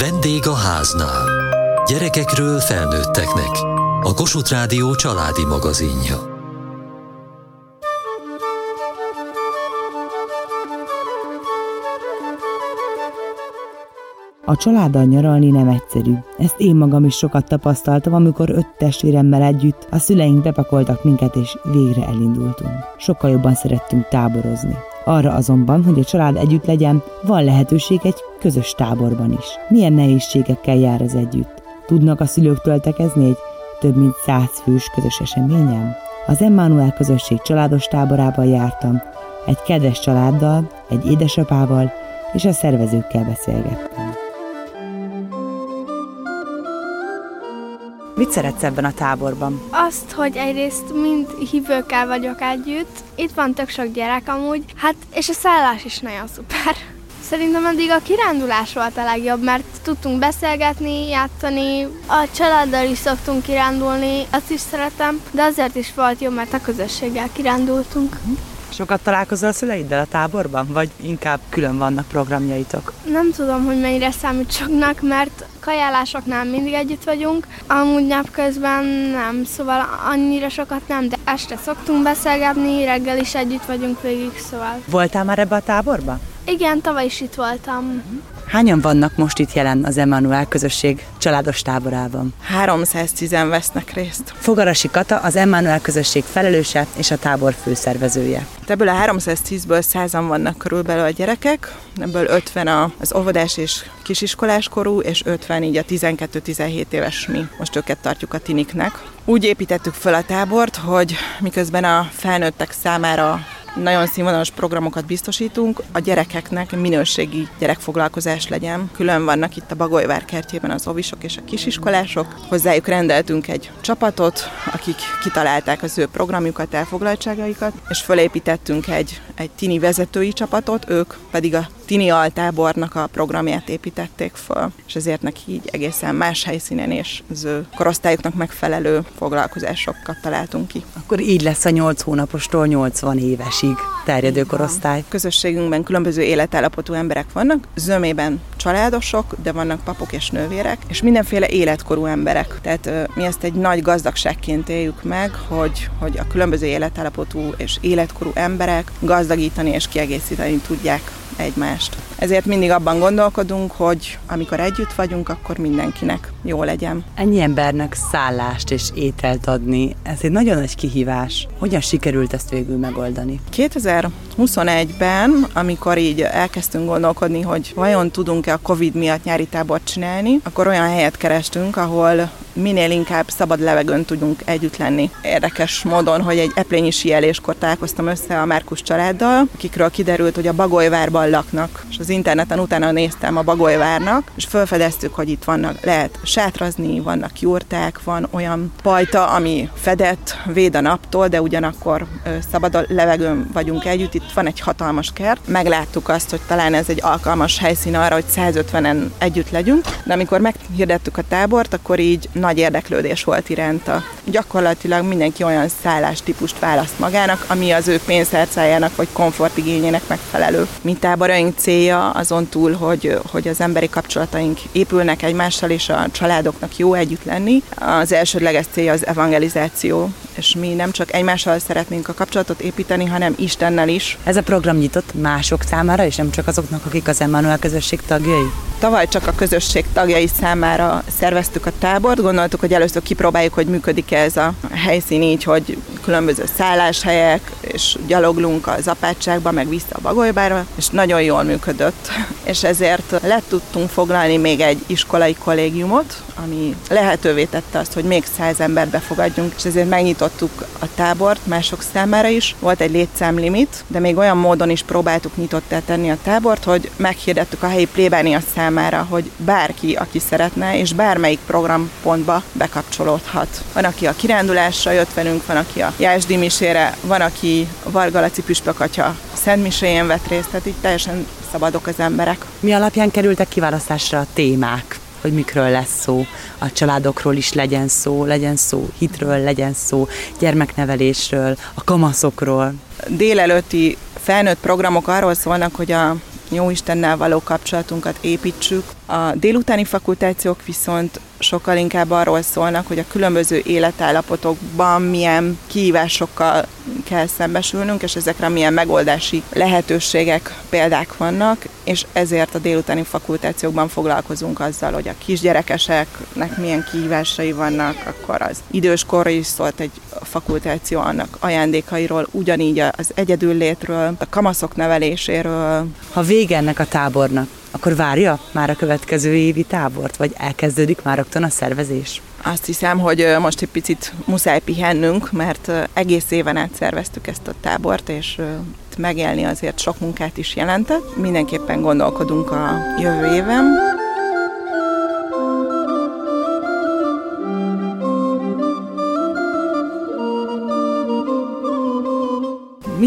Vendég a háznál. Gyerekekről felnőtteknek. A Kossuth Rádió családi magazinja. A családdal nyaralni nem egyszerű. Ezt én magam is sokat tapasztaltam, amikor öt testvéremmel együtt a szüleink bepakoltak minket, és végre elindultunk. Sokkal jobban szerettünk táborozni. Arra azonban, hogy a család együtt legyen, van lehetőség egy közös táborban is. Milyen nehézségekkel jár ez együtt? Tudnak a szülők töltekezni egy több mint száz fős közös eseményen? Az Emmanuel közösség családos táborában jártam, egy kedves családdal, egy édesapával és a szervezőkkel beszélgettem. Mit szeretsz ebben a táborban? Azt, hogy egyrészt mind hívőkkel vagyok együtt, itt van tök sok gyerek amúgy, hát és a szállás is nagyon szuper. Szerintem eddig a kirándulás volt a legjobb, mert tudtunk beszélgetni, játszani, a családdal is szoktunk kirándulni, azt is szeretem, de azért is volt jó, mert a közösséggel kirándultunk. Sokat találkozol a szüleiddel a táborban, vagy inkább külön vannak programjaitok? Nem tudom, hogy mennyire számít soknak, mert kajálásoknál mindig együtt vagyunk, amúgy napközben nem, szóval annyira sokat nem, de este szoktunk beszélgetni, reggel is együtt vagyunk végig, szóval. Voltál már ebbe a táborba? Igen, tavaly is itt voltam. Hányan vannak most itt jelen az Emmanuel közösség családos táborában? 310 vesznek részt. Fogarasi Kata az Emmanuel közösség felelőse és a tábor főszervezője. Ebből a 310-ből 100 vannak körülbelül a gyerekek, ebből 50 az óvodás és kisiskolás korú, és 50 így a 12-17 éves mi. Most őket tartjuk a tiniknek. Úgy építettük fel a tábort, hogy miközben a felnőttek számára nagyon színvonalas programokat biztosítunk, a gyerekeknek minőségi gyerekfoglalkozás legyen. Külön vannak itt a Bagolyvár kertjében az ovisok és a kisiskolások. Hozzájuk rendeltünk egy csapatot, akik kitalálták az ő programjukat, elfoglaltságaikat, és fölépítettünk egy, egy tini vezetői csapatot, ők pedig a tini altábornak a programját építették föl, és ezért neki így egészen más helyszínen és az ő korosztályuknak megfelelő foglalkozásokat találtunk ki. Akkor így lesz a 8 hónapostól 80 évesig terjedő korosztály. Közösségünkben különböző életállapotú emberek vannak, zömében családosok, de vannak papok és nővérek, és mindenféle életkorú emberek. Tehát mi ezt egy nagy gazdagságként éljük meg, hogy, hogy a különböző életállapotú és életkorú emberek gazdagítani és kiegészíteni tudják egymást. Ezért mindig abban gondolkodunk, hogy amikor együtt vagyunk, akkor mindenkinek jó legyen. Ennyi embernek szállást és ételt adni, ez egy nagyon nagy kihívás. Hogyan sikerült ezt végül megoldani? 2021-ben, amikor így elkezdtünk gondolkodni, hogy vajon tudunk-e a Covid miatt nyári tábort csinálni, akkor olyan helyet kerestünk, ahol minél inkább szabad levegőn tudjunk együtt lenni. Érdekes módon, hogy egy eplényi síeléskor találkoztam össze a Márkus családdal, akikről kiderült, hogy a Bagolyvárban laknak. És az interneten utána néztem a Bagolyvárnak, és felfedeztük, hogy itt vannak, lehet sátrazni, vannak jurták, van olyan pajta, ami fedett, véd a naptól, de ugyanakkor szabad a levegőn vagyunk együtt. Itt van egy hatalmas kert. Megláttuk azt, hogy talán ez egy alkalmas helyszín arra, hogy 150-en együtt legyünk. De amikor meghirdettük a tábort, akkor így nagy érdeklődés volt iránta. Gyakorlatilag mindenki olyan szállástípust választ magának, ami az ő pénztárcájának vagy komfortigényének megfelelő. Mi táboraink célja azon túl, hogy, hogy az emberi kapcsolataink épülnek egymással, és a családoknak jó együtt lenni. Az elsődleges célja az evangelizáció, és mi nem csak egymással szeretnénk a kapcsolatot építeni, hanem Istennel is. Ez a program nyitott mások számára, és nem csak azoknak, akik az Emmanuel közösség tagjai? Tavaly csak a közösség tagjai számára szerveztük a tábort, gondoltuk, hogy először kipróbáljuk, hogy működik ez a helyszín így, hogy különböző szálláshelyek, és gyaloglunk az apátságba, meg vissza a Bagolybára, és nagyon jól működött. És ezért le tudtunk foglalni még egy iskolai kollégiumot, ami lehetővé tette azt, hogy még száz embert befogadjunk, és ezért megnyitottuk a tábort mások számára is. Volt egy létszámlimit, de még olyan módon is próbáltuk nyitottá tenni a tábort, hogy meghirdettük a helyi plébánia számára, hogy bárki, aki szeretne, és bármelyik programpontba bekapcsolódhat. Van, aki a kirándulásra jött velünk, van, aki a Jászdi misére, van, aki Varga Laci püspök atya Szent Miséjén vett részt, tehát így teljesen szabadok az emberek. Mi alapján kerültek kiválasztásra a témák? hogy mikről lesz szó, a családokról is legyen szó, legyen szó hitről, legyen szó gyermeknevelésről, a kamaszokról. Délelőtti felnőtt programok arról szólnak, hogy a jó Istennel való kapcsolatunkat építsük, A délutáni fakultációk viszont sokkal inkább arról szólnak, hogy a különböző életállapotokban milyen kihívásokkal kell szembesülnünk, és ezekre milyen megoldási lehetőségek, példák vannak, és ezért a délutáni fakultációkban foglalkozunk azzal, hogy a kisgyerekeseknek milyen kihívásai vannak, akkor az időskorra is szólt egy fakultáció annak ajándékairól, ugyanígy az egyedüllétről, a kamaszok neveléséről. Ha vége ennek a tábornak, akkor várja már a következő évi tábort, vagy elkezdődik már rögtön a szervezés? Azt hiszem, hogy most egy picit muszáj pihennünk, mert egész éven át szerveztük ezt a tábort, és megélni azért sok munkát is jelentett. Mindenképpen gondolkodunk a jövő éven.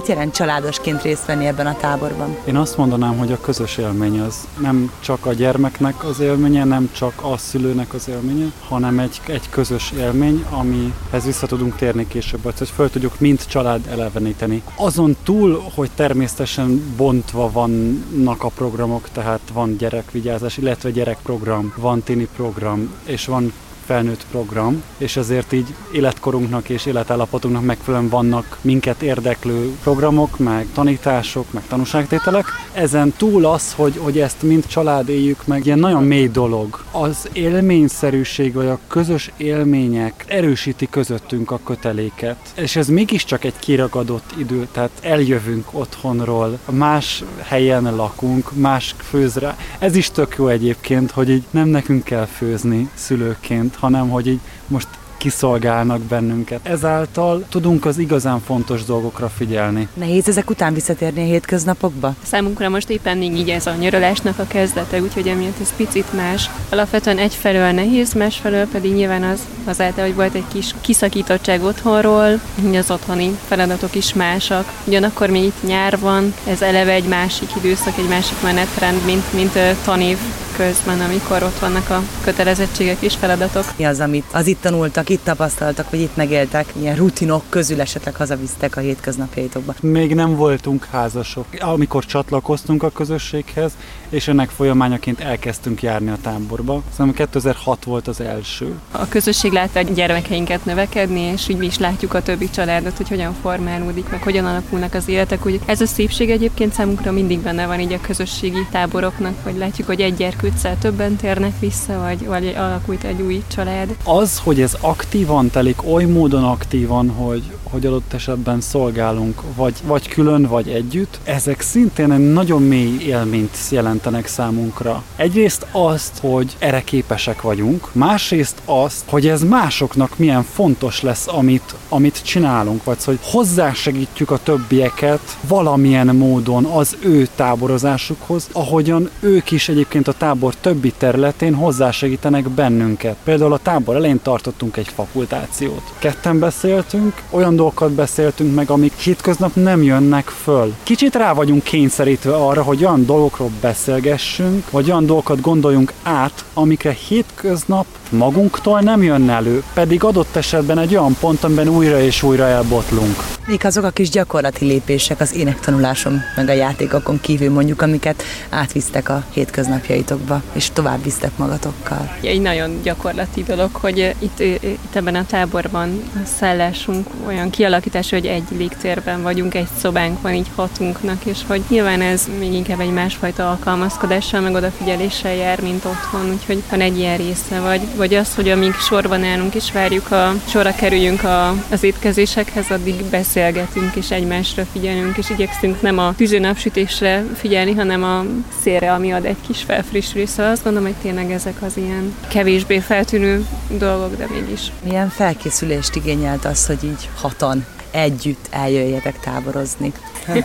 Mit jelent családosként részt venni ebben a táborban? Én azt mondanám, hogy a közös élmény az nem csak a gyermeknek az élménye, nem csak a szülőnek az élménye, hanem egy, egy közös élmény, amihez vissza tudunk térni később, hogy föl tudjuk mind család eleveníteni. Azon túl, hogy természetesen bontva vannak a programok, tehát van gyerekvigyázás, illetve gyerekprogram, van tini program, és van felnőtt program, és ezért így életkorunknak és életállapotunknak megfelelően vannak minket érdeklő programok, meg tanítások, meg tanúságtételek. Ezen túl az, hogy, hogy ezt mind család éljük meg, ilyen nagyon mély dolog. Az élményszerűség vagy a közös élmények erősíti közöttünk a köteléket. És ez mégiscsak egy kiragadott idő, tehát eljövünk otthonról, más helyen lakunk, más főzre. Ez is tök jó egyébként, hogy így nem nekünk kell főzni szülőként, hanem hogy így most kiszolgálnak bennünket. Ezáltal tudunk az igazán fontos dolgokra figyelni. Nehéz ezek után visszatérni a hétköznapokba? Számunkra most éppen még így ez a nyaralásnak a kezdete, úgyhogy emiatt ez picit más. Alapvetően egyfelől nehéz, másfelől pedig nyilván az azáltal, hogy volt egy kis kiszakítottság otthonról, hogy az otthoni feladatok is másak. Ugyanakkor még itt nyár van, ez eleve egy másik időszak, egy másik menetrend, mint, mint tanév közben, amikor ott vannak a kötelezettségek és feladatok. Mi az, amit az itt tanultak, itt tapasztaltak, vagy itt megéltek, ilyen rutinok közül esetleg hazavisztek a hétköznapjaitokba? Még nem voltunk házasok. Amikor csatlakoztunk a közösséghez, és ennek folyamányaként elkezdtünk járni a táborba. Szerintem 2006 volt az első. A közösség látta a gyermekeinket növekedni, és így mi is látjuk a többi családot, hogy hogyan formálódik, meg hogyan alakulnak az életek. Úgy ez a szépség egyébként számunkra mindig benne van így a közösségi táboroknak, hogy látjuk, hogy egy gyerkőccel többen térnek vissza, vagy, vagy alakult egy új család. Az, hogy ez aktívan telik, oly módon aktívan, hogy, hogy adott esetben szolgálunk, vagy, vagy külön, vagy együtt, ezek szintén egy nagyon mély élményt jelentenek számunkra. Egyrészt azt, hogy erre képesek vagyunk, másrészt azt, hogy ez másoknak milyen fontos lesz, amit, amit csinálunk, vagy hogy hozzásegítjük a többieket valamilyen módon az ő táborozásukhoz, ahogyan ők is egyébként a tábor többi területén hozzásegítenek bennünket. Például a tábor elején tartottunk egy fakultációt. Ketten beszéltünk, olyan dolgokat beszéltünk meg, amik hétköznap nem jönnek föl. Kicsit rá vagyunk kényszerítve arra, hogy olyan dolgokról beszélgessünk, vagy olyan dolgokat gondoljunk át, amikre hétköznap magunktól nem jön elő, pedig adott esetben egy olyan pont, amiben újra és újra elbotlunk. Mik azok a kis gyakorlati lépések az énektanuláson, meg a játékokon kívül mondjuk, amiket átvisztek a hétköznapjaitokba, és tovább visztek magatokkal? Egy nagyon gyakorlati dolog, hogy itt, itt ebben a táborban a szállásunk olyan kialakítás, hogy egy légtérben vagyunk, egy szobánk van így hatunknak, és hogy nyilván ez még inkább egy másfajta alkalmazkodással, meg odafigyeléssel jár, mint otthon, úgyhogy van egy ilyen része, vagy, vagy az, hogy amíg sorban állunk és várjuk a sorra kerüljünk a, az étkezésekhez, addig beszélgetünk és egymásra figyelünk, és igyekszünk nem a tüzőnapsütésre figyelni, hanem a szélre, ami ad egy kis felfrissülést. Szóval azt gondolom, hogy tényleg ezek az ilyen kevésbé feltűnő dolgok, de mégis. Milyen felkészülést igényelt az, hogy így hatan együtt eljöjjetek táborozni?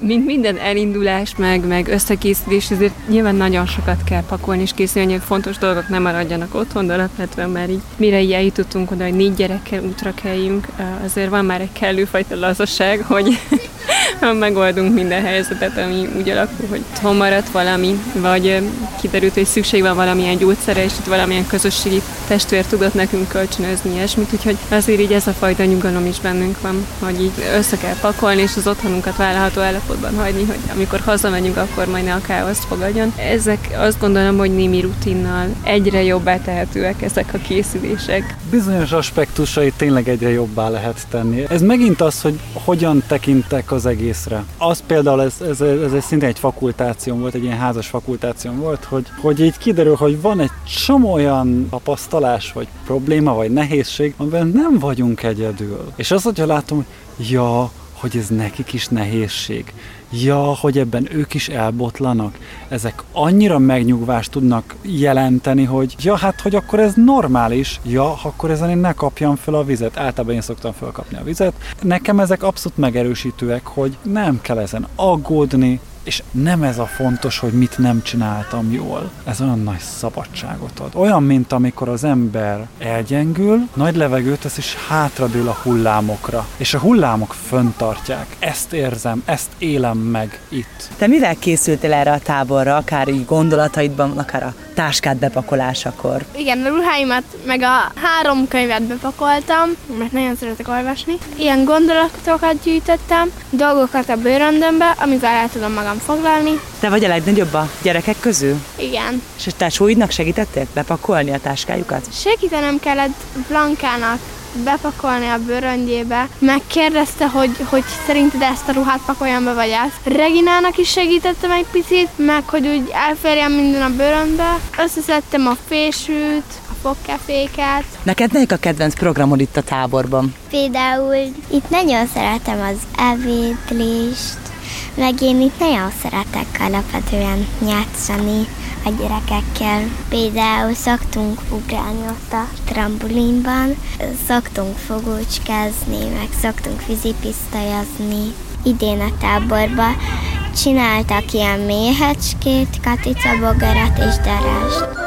Mint minden elindulás, meg, meg összekészülés, ezért nyilván nagyon sokat kell pakolni és készülni, hogy fontos dolgok nem maradjanak otthon, de alapvetően már így mire így eljutottunk oda, hogy négy gyerekkel útra kelljünk, azért van már egy kellőfajta lazaság, hogy megoldunk minden helyzetet, ami úgy alakul, hogy ha maradt valami, vagy kiderült, hogy szükség van valamilyen gyógyszere, és itt valamilyen közösségi testvér tudott nekünk kölcsönözni ilyesmit, úgyhogy azért így ez a fajta nyugalom is bennünk van, hogy így össze kell pakolni, és az otthonunkat vállalható állapotban hagyni, hogy amikor hazamegyünk, akkor majd ne a káoszt fogadjon. Ezek azt gondolom, hogy némi rutinnal egyre jobbá tehetőek ezek a készülések. Bizonyos aspektusait tényleg egyre jobbá lehet tenni. Ez megint az, hogy hogyan tekintek az egészre. Az például, ez, ez, ez, ez szintén egy fakultáció volt, egy ilyen házas fakultáció volt, hogy, hogy így kiderül, hogy van egy csomó olyan tapasztalás, vagy probléma, vagy nehézség, amiben nem vagyunk egyedül. És az, hogyha látom, hogy ja, hogy ez nekik is nehézség. Ja, hogy ebben ők is elbotlanak. Ezek annyira megnyugvást tudnak jelenteni, hogy ja, hát, hogy akkor ez normális. Ja, akkor ezen én ne kapjam fel a vizet. Általában én szoktam felkapni a vizet. Nekem ezek abszolút megerősítőek, hogy nem kell ezen aggódni, és nem ez a fontos, hogy mit nem csináltam jól. Ez olyan nagy szabadságot ad. Olyan, mint amikor az ember elgyengül, nagy levegőt tesz, és hátradől a hullámokra. És a hullámok föntartják. Ezt érzem, ezt élem meg itt. Te mivel készültél erre a táborra, akár így gondolataidban, akár a táskád bepakolásakor? Igen, a ruháimat, meg a három könyvet bepakoltam, mert nagyon szeretek olvasni. Ilyen gondolatokat gyűjtöttem, dolgokat a bőröndömbe, amivel el tudom magam foglalni. Te vagy a legnagyobb a gyerekek közül? Igen. És a tesóidnak segítettél bepakolni a táskájukat? Segítenem kellett Blankának bepakolni a bőröngyébe. Megkérdezte, hogy, hogy szerinted ezt a ruhát pakoljam be, vagy ezt. Reginának is segítettem egy picit, meg hogy úgy elférjem minden a bőrönbe. Összeszedtem a fésűt, a fogkeféket. Neked melyik a kedvenc programod itt a táborban? Például itt nagyon szeretem az evédlést, meg én itt nagyon szeretek alapvetően játszani a gyerekekkel. Például szoktunk ugrálni ott a trambulinban, szoktunk fogócskázni, meg szoktunk vízipisztolyozni. Idén a táborba csináltak ilyen méhecskét, katicabogarat és darást.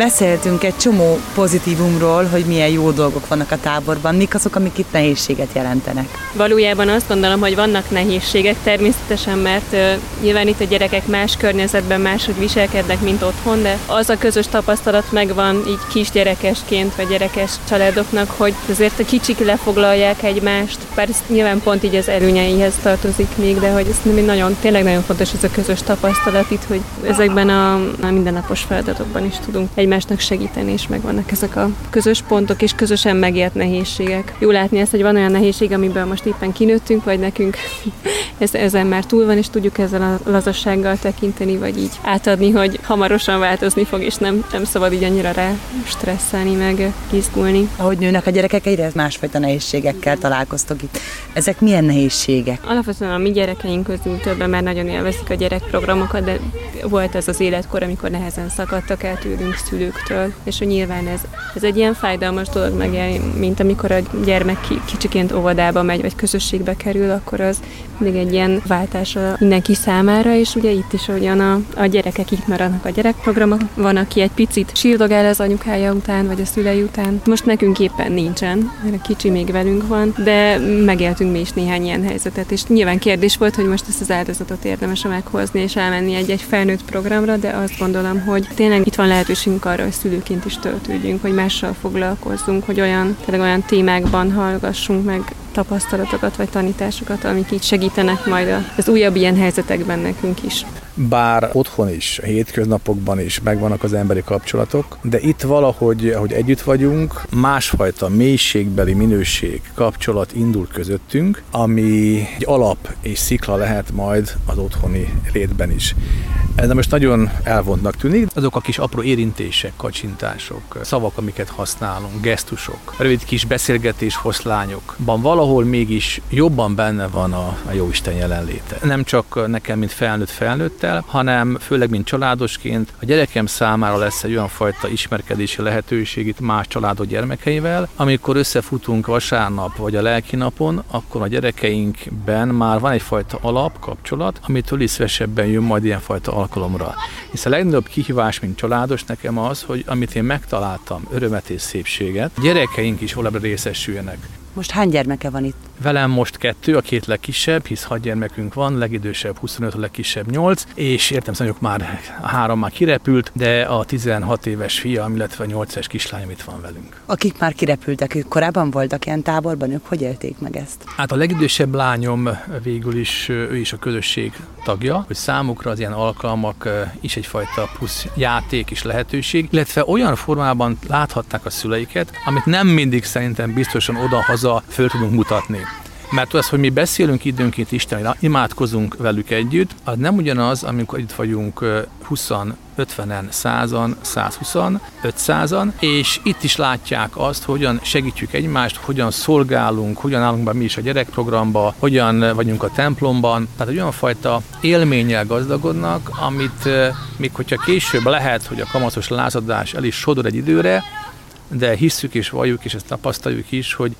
Beszéltünk egy csomó pozitívumról, hogy milyen jó dolgok vannak a táborban, mik azok, amik itt nehézséget jelentenek. Valójában azt gondolom, hogy vannak nehézségek természetesen, mert uh, nyilván itt a gyerekek más környezetben máshogy viselkednek, mint otthon, de az a közös tapasztalat megvan így kisgyerekesként, vagy gyerekes családoknak, hogy azért a kicsik lefoglalják egymást, bár ez nyilván pont így az előnyeihez tartozik még, de hogy ez nagyon, tényleg nagyon fontos ez a közös tapasztalat itt, hogy ezekben a, a mindennapos feladatokban is tudunk egymásnak segíteni, és megvannak ezek a közös pontok és közösen megért nehézségek. Jó látni ezt, hogy van olyan nehézség, amiből most éppen kinőttünk, vagy nekünk ez, ezen már túl van, és tudjuk ezzel a lazassággal tekinteni, vagy így átadni, hogy hamarosan változni fog, és nem, nem szabad így annyira rá stresszelni, meg izgulni. Ahogy nőnek a gyerekek, egyre másfajta nehézségekkel találkoztok itt. Ezek milyen nehézségek? Alapvetően a mi gyerekeink közül többen már nagyon élvezik a gyerekprogramokat, de volt ez az életkor, amikor nehezen szakadtak el tőlünk szülőktől, és hogy nyilván ez, ez egy ilyen fájdalmas dolog megélni, mint amikor a gyermek kicsiként óvodába megy, vagy közösségbe kerül, akkor az mindig egy ilyen váltás mindenki számára, és ugye itt is ugyan a, a gyerekek itt maradnak a gyerekprogramok, van, aki egy picit sírdogál az anyukája után, vagy a szülei után. Most nekünk éppen nincsen, mert a kicsi még velünk van, de megéltünk mi is néhány ilyen helyzetet, és nyilván kérdés volt, hogy most ezt az áldozatot érdemes meghozni és elmenni egy-egy felnőtt programra, de azt gondolom, hogy tényleg itt van lehetőségünk arra, hogy szülőként is töltődjünk, hogy mással foglalkozzunk, hogy olyan, tényleg olyan témákban hallgassunk meg tapasztalatokat vagy tanításokat, amik így segítenek majd az újabb ilyen helyzetekben nekünk is. Bár otthon is, hétköznapokban is megvannak az emberi kapcsolatok, de itt valahogy, ahogy együtt vagyunk, másfajta mélységbeli minőség kapcsolat indul közöttünk, ami egy alap és szikla lehet majd az otthoni létben is. Ez most nagyon elvontnak tűnik. Azok a kis apró érintések, kacsintások, szavak, amiket használunk, gesztusok, rövid kis beszélgetés hoszlányokban valahol mégis jobban benne van a, a Jóisten jelenléte. Nem csak nekem, mint felnőtt felnőttel, hanem főleg, mint családosként a gyerekem számára lesz egy olyan fajta ismerkedési lehetőség itt más családok gyermekeivel, amikor összefutunk vasárnap vagy a lelki napon, akkor a gyerekeinkben már van egyfajta alapkapcsolat, amitől is szívesebben jön majd ilyenfajta alkalomra. Hisz a legnagyobb kihívás, mint családos nekem az, hogy amit én megtaláltam, örömet és szépséget, gyerekeink is valami részesüljenek. Most hány gyermeke van itt? Velem most kettő, a két legkisebb, hisz hat gyermekünk van, legidősebb 25, a legkisebb 8, és értem szerint már a három már kirepült, de a 16 éves fia, illetve a 8 éves kislányom itt van velünk. Akik már kirepültek, ők korábban voltak ilyen táborban, ők hogy élték meg ezt? Hát a legidősebb lányom végül is, ő is a közösség tagja, hogy számukra az ilyen alkalmak is egyfajta plusz játék és lehetőség, illetve olyan formában láthatták a szüleiket, amit nem mindig szerintem biztosan oda-haza föl tudunk mutatni. Mert az, hogy mi beszélünk időnként Istenre, imádkozunk velük együtt, az nem ugyanaz, amikor itt vagyunk 20 50-en, 100-an, 120-an, 500-an, és itt is látják azt, hogyan segítjük egymást, hogyan szolgálunk, hogyan állunk be mi is a gyerekprogramba, hogyan vagyunk a templomban. Tehát egy olyan fajta élménnyel gazdagodnak, amit még hogyha később lehet, hogy a kamaszos lázadás el is sodor egy időre, de hisszük és valljuk, és ezt tapasztaljuk is, hogy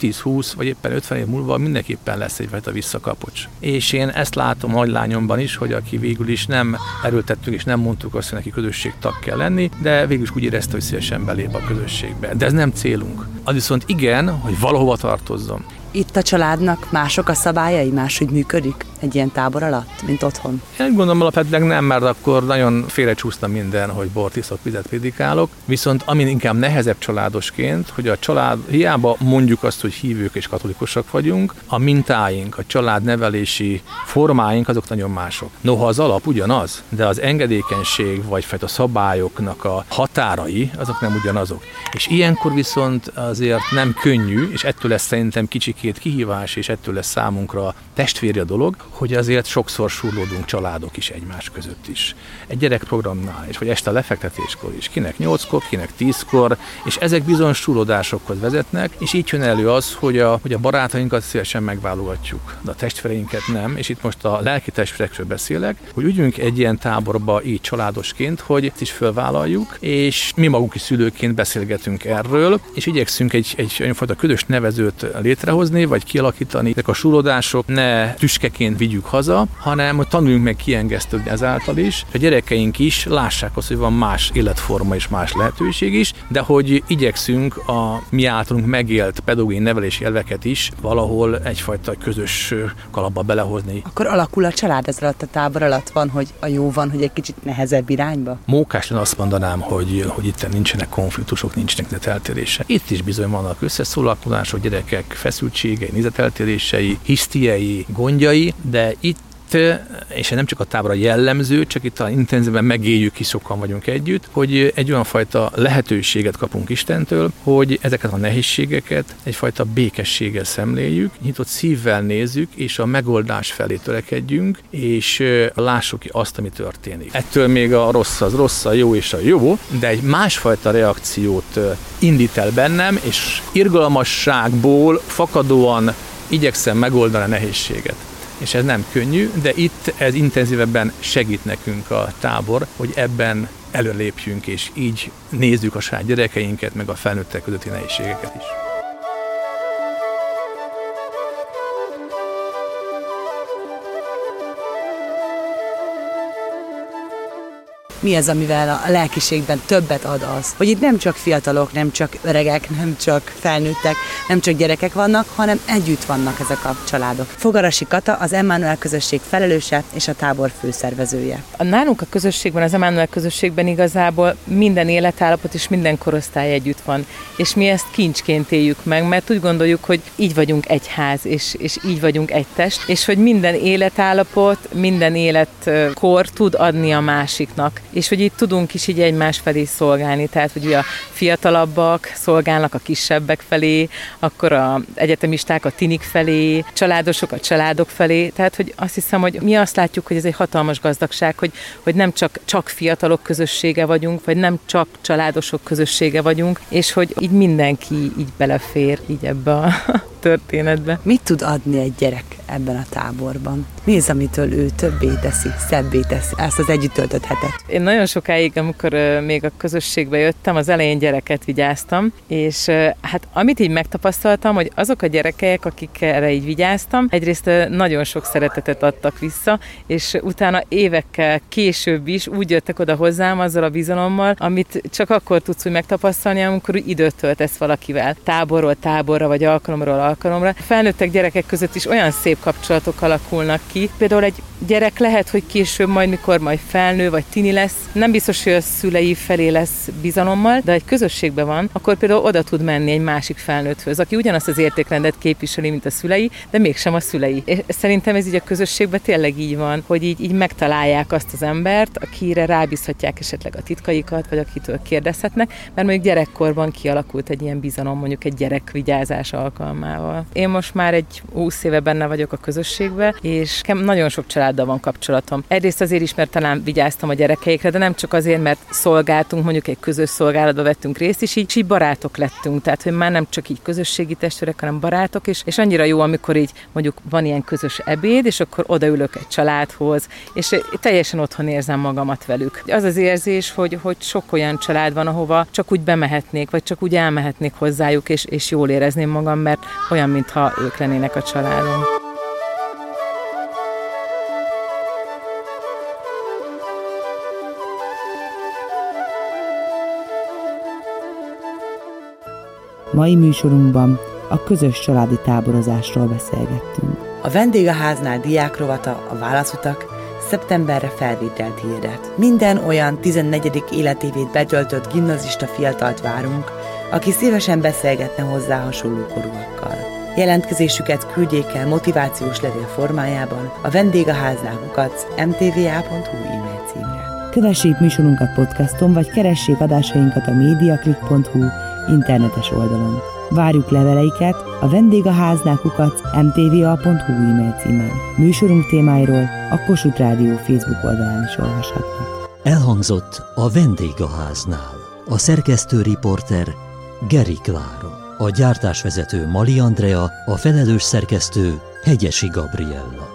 5-10-20 vagy éppen 50 év múlva mindenképpen lesz egyfajta visszakapocs. És én ezt látom nagylányomban is, hogy aki végül is nem erőltettük és nem mondtuk azt, hogy neki közösség tag kell lenni, de végül is úgy érezte, hogy szívesen belép a közösségbe. De ez nem célunk. Az viszont igen, hogy valahova tartozzon. Itt a családnak mások a szabályai, máshogy működik egy ilyen tábor alatt, mint otthon? Én úgy gondolom alapvetően nem, mert akkor nagyon félrecsúszna minden, hogy bort iszok, vizet prédikálok. Viszont ami inkább nehezebb családosként, hogy a család, hiába mondjuk azt, hogy hívők és katolikusak vagyunk, a mintáink, a család nevelési formáink azok nagyon mások. Noha az alap ugyanaz, de az engedékenység vagy a szabályoknak a határai azok nem ugyanazok. És ilyenkor viszont azért nem könnyű, és ettől lesz szerintem kicsikét kihívás, és ettől lesz számunkra testvéri a dolog, hogy azért sokszor surlódunk családok is egymás között is. Egy gyerekprogramnál is, vagy este a lefektetéskor is. Kinek 8-kor, kinek 10-kor, és ezek bizony surlódásokhoz vezetnek, és így jön elő az, hogy a, hogy a barátainkat szívesen megválogatjuk, de a testvéreinket nem, és itt most a lelki testvérekről beszélek, hogy ügyünk egy ilyen táborba így családosként, hogy ezt is fölvállaljuk, és mi magunk is szülőként beszélgetünk erről, és igyekszünk egy, egy olyanfajta közös nevezőt létrehozni, vagy kialakítani. Ezek a súlódások ne tüskeként vigyük haza, hanem hogy tanuljunk meg kiengesztődni ezáltal is, hogy a gyerekeink is lássák azt, hogy van más életforma és más lehetőség is, de hogy igyekszünk a mi általunk megélt pedagógiai nevelési elveket is valahol egyfajta közös kalapba belehozni. Akkor alakul a család ez alatt a tábor alatt van, hogy a jó van, hogy egy kicsit nehezebb irányba? Mókásan azt mondanám, hogy, hogy itt nincsenek konfliktusok, nincsenek eltérések. Itt is bizony vannak összeszólalkozások, gyerekek feszültségei, nézeteltérései, hisztiei, gondjai, de itt és nem csak a tábora jellemző, csak itt a intenzíven megéljük, ki sokan vagyunk együtt, hogy egy olyan fajta lehetőséget kapunk Istentől, hogy ezeket a nehézségeket egyfajta békességgel szemléljük, nyitott szívvel nézzük, és a megoldás felé törekedjünk, és lássuk ki azt, ami történik. Ettől még a rossz az rossz, a jó és a jó, de egy másfajta reakciót indít el bennem, és irgalmasságból fakadóan igyekszem megoldani a nehézséget. És ez nem könnyű, de itt ez intenzívebben segít nekünk a tábor, hogy ebben előlépjünk, és így nézzük a saját gyerekeinket, meg a felnőttek közötti nehézségeket is. Mi az, amivel a lelkiségben többet ad az, hogy itt nem csak fiatalok, nem csak öregek, nem csak felnőttek, nem csak gyerekek vannak, hanem együtt vannak ezek a családok. Fogarasi Kata az Emmanuel közösség felelőse és a tábor főszervezője. A nálunk a közösségben, az Emmanuel közösségben igazából minden életállapot és minden korosztály együtt van, és mi ezt kincsként éljük meg, mert úgy gondoljuk, hogy így vagyunk egy ház, és, és így vagyunk egy test, és hogy minden életállapot, minden életkor tud adni a másiknak és hogy itt tudunk is így egymás felé szolgálni, tehát hogy a fiatalabbak szolgálnak a kisebbek felé, akkor a egyetemisták a tinik felé, családosok a családok felé, tehát hogy azt hiszem, hogy mi azt látjuk, hogy ez egy hatalmas gazdagság, hogy, hogy nem csak, csak fiatalok közössége vagyunk, vagy nem csak családosok közössége vagyunk, és hogy így mindenki így belefér így ebbe a történetbe. Mit tud adni egy gyerek ebben a táborban? Mi amitől ő többé teszi, szebbé teszi ezt az együtt töltött hetet? Én nagyon sokáig, amikor még a közösségbe jöttem, az elején gyereket vigyáztam, és hát amit így megtapasztaltam, tapasztaltam, hogy azok a gyerekek, akik erre így vigyáztam, egyrészt nagyon sok szeretetet adtak vissza, és utána évekkel később is úgy jöttek oda hozzám azzal a bizalommal, amit csak akkor tudsz úgy megtapasztalni, amikor úgy időt töltesz valakivel. Táborról táborra, vagy alkalomról alkalomra. Felnőttek gyerekek között is olyan szép kapcsolatok alakulnak ki. Például egy gyerek lehet, hogy később majd, mikor majd felnő, vagy tini lesz, nem biztos, hogy a szülei felé lesz bizalommal, de egy közösségben van, akkor például oda tud menni egy másik felnőtthöz, aki ugyanazt az értékrendet képviseli, mint a szülei, de mégsem a szülei. És szerintem ez így a közösségben tényleg így van, hogy így, így megtalálják azt az embert, akire rábízhatják esetleg a titkaikat, vagy akitől kérdezhetnek, mert mondjuk gyerekkorban kialakult egy ilyen bizalom, mondjuk egy gyerekvigyázás alkalmával. Én most már egy 20 éve benne vagyok a közösségbe, és nagyon sok családdal van kapcsolatom. Egyrészt azért is, mert talán vigyáztam a gyerekeikre, de nem csak azért, mert szolgáltunk, mondjuk egy közös szolgálatba vettünk részt, és így, így barátok lettünk. Tehát, hogy már nem csak így közösségi testvérek, hanem barátok, és, és annyira jó, amikor így mondjuk van ilyen közös ebéd, és akkor odaülök egy családhoz, és teljesen otthon érzem magamat velük. Az az érzés, hogy, hogy sok olyan család van, ahova csak úgy bemehetnék, vagy csak úgy elmehetnék hozzájuk, és, és jól érezném magam, mert olyan, mintha ők lennének a családom. Mai műsorunkban a közös családi táborozásról beszélgettünk. A vendégháznál diákrovata a válaszutak szeptemberre felvételt hirdet. Minden olyan 14. életévét betöltött gimnazista fiatalt várunk, aki szívesen beszélgetne hozzá hasonló korúakkal. Jelentkezésüket küldjék el motivációs levél formájában a vendégháznál kukac mtva.hu e-mail címre. Kövessék műsorunkat podcaston, vagy keressék adásainkat a mediaclick.hu internetes oldalon. Várjuk leveleiket a vendégháznál kukac mtva.hu e-mail címen. Műsorunk témáiról a Kossuth Rádió Facebook oldalán is olvashatnak. Elhangzott a vendégháznál. A szerkesztő riporter Geri Klára. A gyártásvezető Mali Andrea, a felelős szerkesztő Hegyesi Gabriella.